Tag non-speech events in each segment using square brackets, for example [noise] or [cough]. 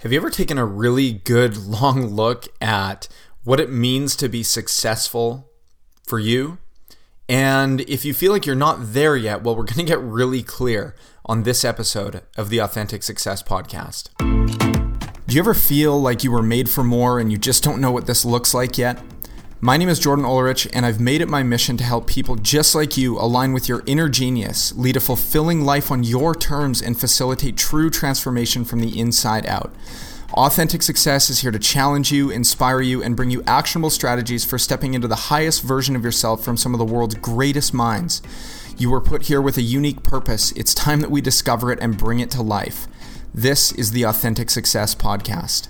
Have you ever taken a really good [laughs] long look at what it means to be successful for you? And if you feel like you're not there yet, well, we're going [laughs] to get really clear on this episode of the Authentic Success Podcast. Do you ever feel like you were made for more and you just don't know what this looks like yet? My name is Jordan Ulrich, and I've made it my mission to help people just like you align with your inner genius, lead a fulfilling life on your terms, and facilitate true transformation from the inside out. Authentic Success is here to challenge you, inspire you, and bring you actionable strategies for stepping into the highest version of yourself from some of the world's greatest minds. You were put here with a unique purpose. It's time that we discover it and bring it to life. This is the Authentic Success Podcast.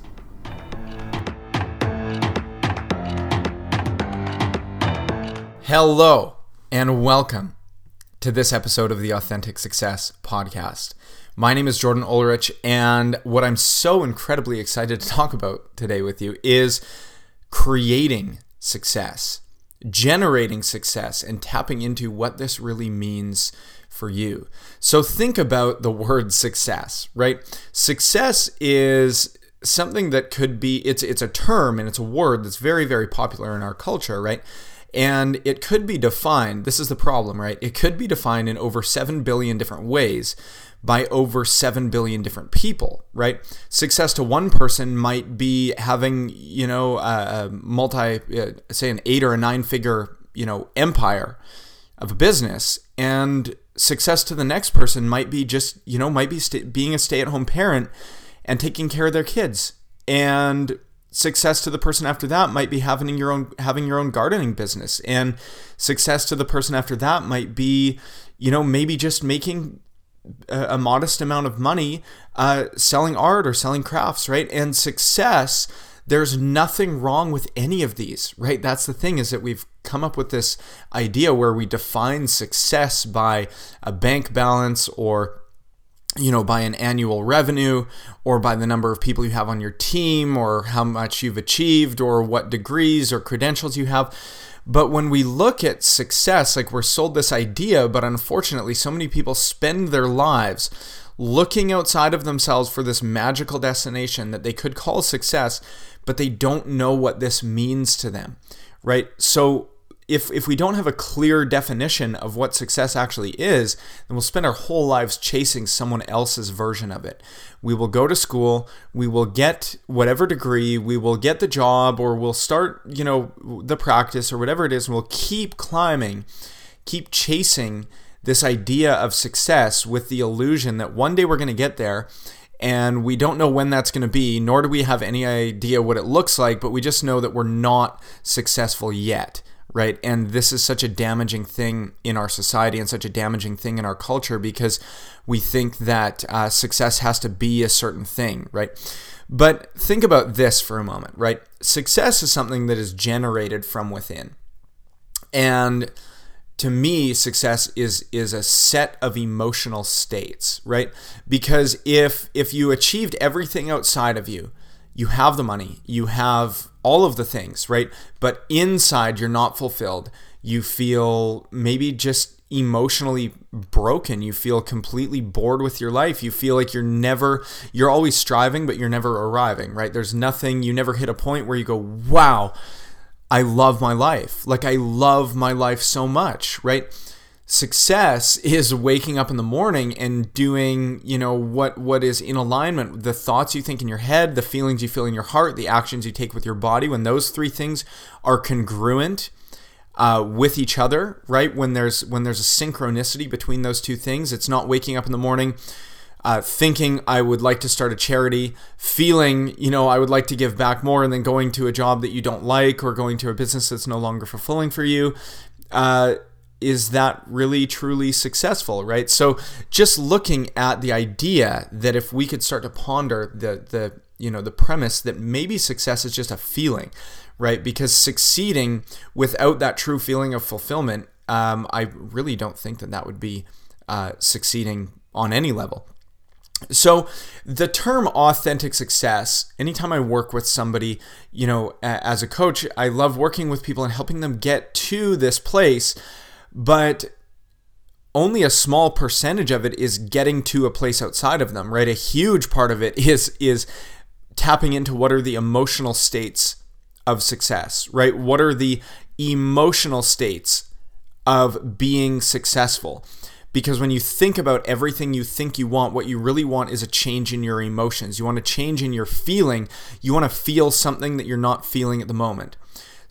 Hello, and welcome to this episode of the Authentic Success Podcast. My name is Jordan Ulrich, and what I'm so incredibly excited to talk about today with you is creating success, generating success, and tapping into what this really means for you. So, think about the word success, right? Success is something that could be it's it's a term and it's a word that's very very popular in our culture right and it could be defined, this is the problem, right? It could be defined in over 7 billion different ways by over 7 billion different people, right? Success to one person might be having, you know, a multi, uh, say an eight or a nine figure, you know, empire of a business. And success to the next person might be just, you know, might be st- being a stay at home parent and taking care of their kids. And success to the person after that might be having your own having your own gardening business. And success to the person after that might be you know maybe just making a, a modest amount of money uh, selling art or selling crafts right? And success there's nothing wrong with any of these right? That's the thing is that we've come up with this idea where we define success by a bank balance or you know, by an annual revenue or by the number of people you have on your team or how much you've achieved or what degrees or credentials you have. But when we look at success, like we're sold this idea, but unfortunately, so many people spend their lives looking outside of themselves for this magical destination that they could call success, but they don't know what this means to them, right? So if if we don't have a clear definition of what success actually is, then we'll spend our whole lives chasing someone else's version of it. We will go to school, we will get whatever degree, we will get the job or we'll start, you know, the practice or whatever it is, and we'll keep climbing, keep chasing this idea of success with the illusion that one day we're going to get there and we don't know when that's going to be, nor do we have any idea what it looks like, but we just know that we're not successful yet right? And this is such a damaging thing in our society and such a damaging thing in our culture because we think that uh, success has to be a certain thing, right? But think about this for a moment, right? Success is something that is generated from within. And to me success is is a set of emotional states right because if if you achieved everything outside of you you have the money you have all of the things, right? But inside, you're not fulfilled. You feel maybe just emotionally broken. You feel completely bored with your life. You feel like you're never, you're always striving, but you're never arriving, right? There's nothing, you never hit a point where you go, wow, I love my life. Like, I love my life so much, right? Success is waking up in the morning and doing you know what what is in alignment the thoughts you think in your head the feelings you feel in your heart the actions you take with your body when those three things are congruent uh, with each other right when there's when there's a synchronicity between those two things it's not waking up in the morning uh, thinking I would like to start a charity, feeling, you know, I would like to give back more, and then going to a job that you don't like or going to a business that's no longer fulfilling for you. Uh, is that really truly successful, right? So just looking at the idea that if we could start to ponder the the you know the premise that maybe success is just a feeling, right? Because succeeding without that true feeling of fulfillment, um, I really don't think that that would be uh, succeeding on any level. So, the term authentic success, anytime I work with somebody, you know, as a coach, I love working with people and helping them get to this place but only a small percentage of it is getting to a place outside of them, right? A huge part of it is is tapping into what are the emotional states of success, right? What are the emotional states of being successful? Because when you think about everything you think you want, what you really want is a change in your emotions. You want a change in your feeling. You want to feel something that you're not feeling at the moment.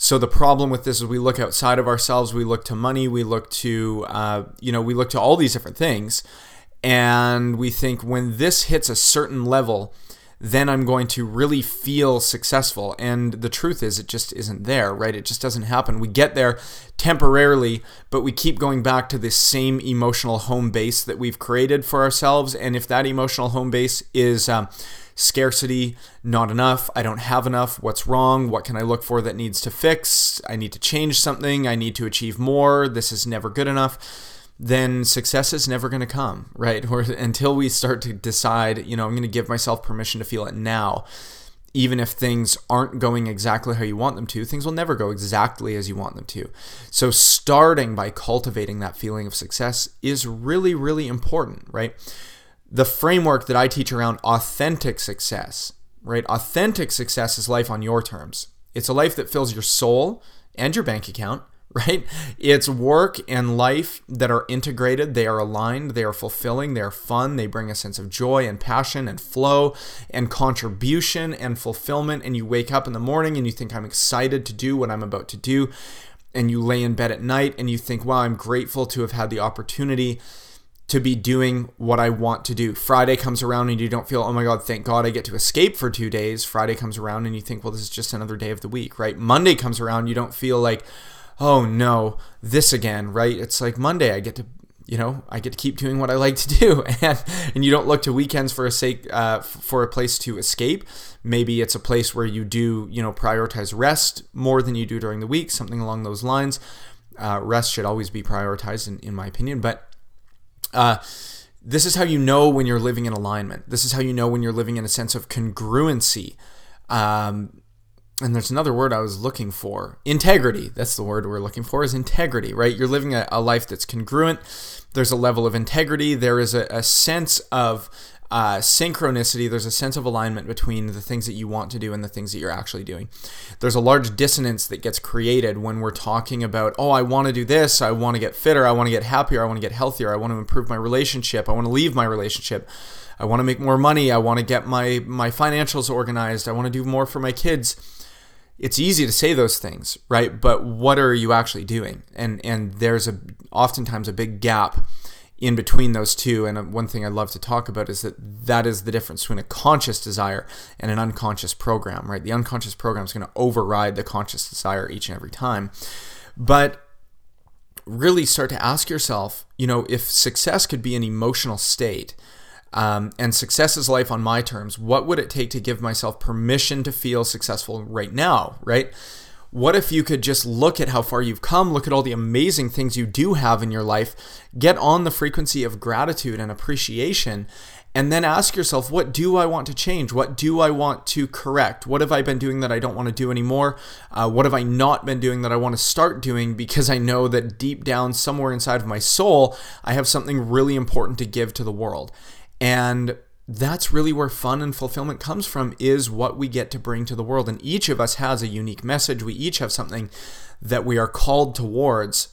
So the problem with this is we look outside of ourselves. We look to money. We look to, uh, you know, we look to all these different things, and we think when this hits a certain level, then I'm going to really feel successful. And the truth is, it just isn't there, right? It just doesn't happen. We get there temporarily, but we keep going back to this same emotional home base that we've created for ourselves. And if that emotional home base is um, scarcity, not enough, I don't have enough, what's wrong, what can I look for that needs to fix, I need to change something, I need to achieve more, this is never good enough then success is never going to come, right? [laughs] Or until we start to decide, you know, I'm going to give myself permission to feel it now. Even if things aren't going exactly how you want them to, things will never go exactly as you want them to. So, starting by cultivating that feeling of success is really, really important, right? The framework that I teach around authentic success, right? Authentic success is life on your terms. It's a life that fills your soul and your bank account [laughs] right? It's work and life that are integrated, they are aligned, they are fulfilling, they are fun, they bring a sense of joy and passion and flow and contribution and fulfillment. And you wake up in the morning and you think, I'm excited to do what I'm about to do. And you lay in bed at night and you think, wow, I'm grateful to have had the opportunity to be doing what I want to do. Friday comes around and you don't feel, oh my God, thank God I get to escape for two days. Friday comes around and you think, well, this is just another day of the week, right? Monday comes around, you don't feel like, oh no, this again, right? It's like Monday, I get to you know I get to keep doing what I like to do, [laughs] and and you don't look to weekends for a sake uh, for a place to escape. Maybe it's a place where you do you know prioritize rest more than you do during the week, something along those lines. Uh, rest should always be prioritized, in, in my opinion, but. Uh, this is how you know when you're living in alignment. This is how you know when you're living in a sense of congruency. Um, and there's another word I was looking for integrity. That's the word we're looking for is integrity, right? You're living a, a life that's congruent. There's a level of integrity. There is a, a sense of uh, synchronicity. There's a sense of alignment between the things that you want to do and the things that you're actually doing. There's a large dissonance that gets created when we're talking about, oh, I want to do this. I want to get fitter. I want to get happier. I want to get healthier. I want to improve my relationship. I want to leave my relationship. I want to make more money. I want to get my my financials organized. I want to do more for my kids it's easy to say those things, right? But what are you actually doing? And and there's a oftentimes a big gap in between those two. And uh, one thing I'd love to talk about is that that is the difference between a conscious desire and an unconscious program, right? The unconscious program is going to override the conscious desire each and every time. But really start to ask yourself, you know, if success could be an emotional state, um, and success is life on my terms. What would it take to give myself permission to feel successful right now, right? What if you could just look at how far you've come, look at all the amazing things you do have in your life, get on the frequency of gratitude and appreciation, and then ask yourself, what do I want to change? What do I want to correct? What have I been doing that I don't want to do anymore? Uh, what have I not been doing that I want to start doing because I know that deep down, somewhere inside of my soul, I have something really important to give to the world. And that's really where fun and fulfillment comes from is what we get to bring to the world. And each of us has a unique message. We each have something that we are called towards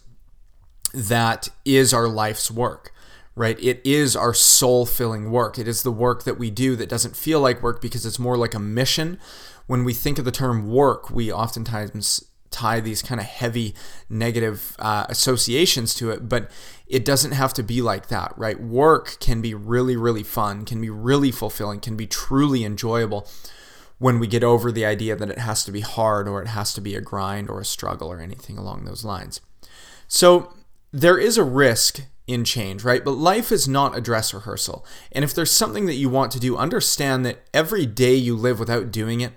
that is our life's work right? It is our soul filling work. It is the work that we do that doesn't feel like work because it's more like a mission. When we think of the term work we oftentimes tie these kind of heavy negative uh, associations to it, but it doesn't have to be like that, right? Work can be really, really fun, can be really fulfilling, can be truly enjoyable when we get over the idea that it has to be hard or it has to be a grind or a struggle or anything along those lines. So there is a risk in change, right? But life is not a dress rehearsal. And if there's something that you want to do, understand that every day you live without doing it,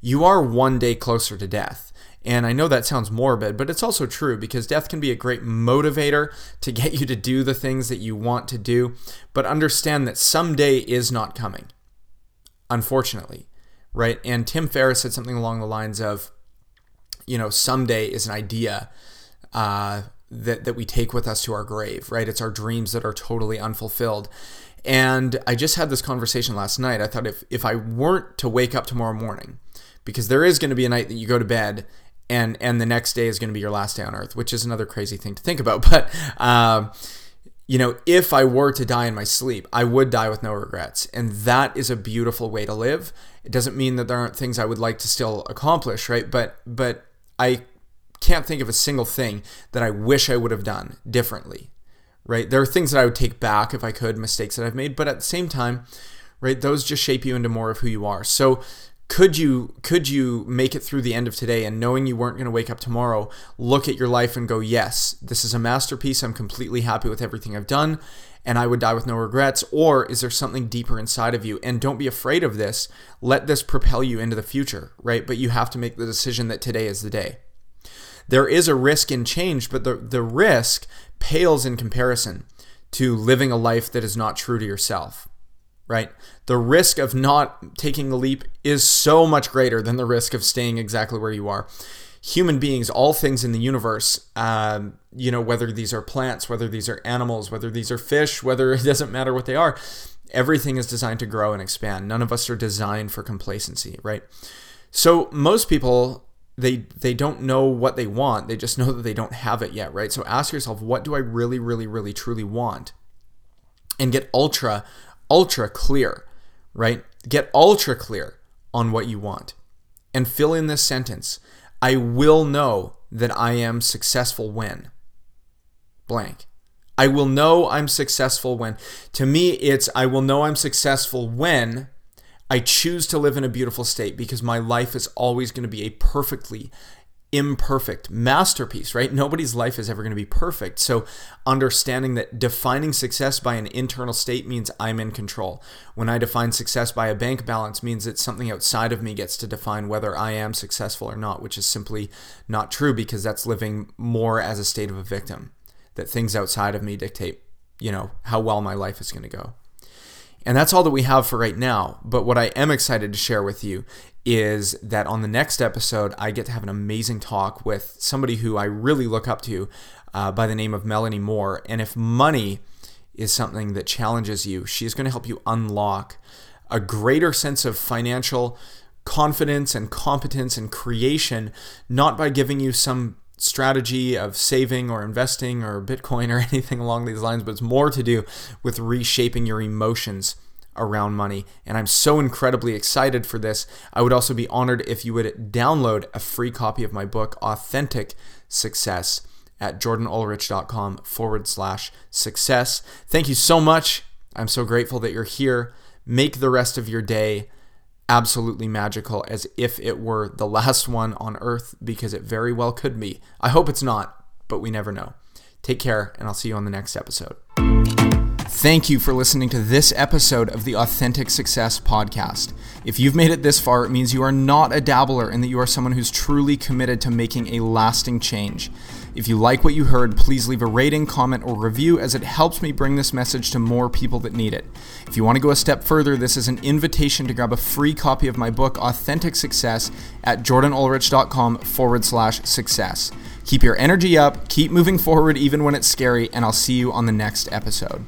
you are one day closer to death. And I know that sounds morbid, but it's also true because death can be a great motivator to get you to do the things that you want to do. But understand that someday is not coming, unfortunately, right? And Tim Ferriss said something along the lines of, you know, someday is an idea uh, that, that we take with us to our grave, right? It's our dreams that are totally unfulfilled. And I just had this conversation last night. I thought if, if I weren't to wake up tomorrow morning, because there is going to be a night that you go to bed and and the next day is going to be your last day on earth, which is another crazy thing to think about. [laughs] But um, you know, if I were to die in my sleep, I would die with no regrets, and that is a beautiful way to live. It doesn't mean that there aren't things I would like to still accomplish, right? But but I can't think of a single thing that I wish I would have done differently, right? There are things that I would take back if I could, mistakes that I've made, but at the same time, right, those just shape you into more of who you are. So could you could you make it through the end of today and knowing you weren't going to wake up tomorrow look at your life and go yes this is a masterpiece. I'm completely happy with everything i've done and i would die with no regrets or is there something deeper inside of you? And don't be afraid of this. Let this propel you into the future right? But you have to make the decision that today is the day. There is a risk in change but the, the risk pales in comparison to living a life that is not true to yourself right? The risk of not taking the leap is so much greater than the risk of staying exactly where you are. Human beings, all things in the universe, um, you know, whether these are plants, whether these are animals, whether these are fish, [laughs] whether it doesn't matter what they are, everything is designed to grow and expand. None of us are designed for complacency, right? So most people they they don't know what they want. They just know that they don't have it yet, right? So ask yourself, what do I really, really, really, truly want? And get ultra ultra clear, right? Get ultra clear on what you want and fill in this sentence I will know that I am successful when blank. I will know I'm successful when. To me, it's I will know I'm successful when I choose to live in a beautiful state because my life is always going to be a perfectly imperfect masterpiece, right? Nobody's life is ever going to be perfect. So, understanding that defining success by an internal state means I'm in control. When I define success by a bank balance means that something outside of me gets to define whether I am successful or not, which is simply not true because that's living more as a state of a victim. That things outside of me dictate, you know, how well my life is going to go. And that's all that we have for right now. But what I am excited to share with you is that on the next episode, I get to have an amazing talk with somebody who I really look up to uh, by the name of Melanie Moore. And if money is something that challenges you, she's going to help you unlock a greater sense of financial confidence and competence and creation, not by giving you some strategy of saving or investing or Bitcoin or [laughs] anything along these lines, but it's more to do with reshaping your emotions around money. And I'm so incredibly excited for this. I would also be honored if you would download a free copy of my book, Authentic Success, at jordanulrich.com forward slash success. Thank you so much. I'm so grateful that you're here. Make the rest of your day absolutely magical as if it were the last one on earth because it very well could be. I hope it's not, but we never know. Take care, and I'll see you on the next episode. Thank you for listening to this episode of the Authentic Success Podcast. If you've made it this far, it means you are not a dabbler and that you are someone who's truly committed to making a lasting change. If you like what you heard, please leave a rating, comment, or review as it helps me bring this message to more people that need it. If you want to go a step further, this is an invitation to grab a free copy of my book, Authentic Success, at jordanulrich.com forward slash success. Keep your energy up, keep moving forward even when it's scary, and I'll see you on the next episode.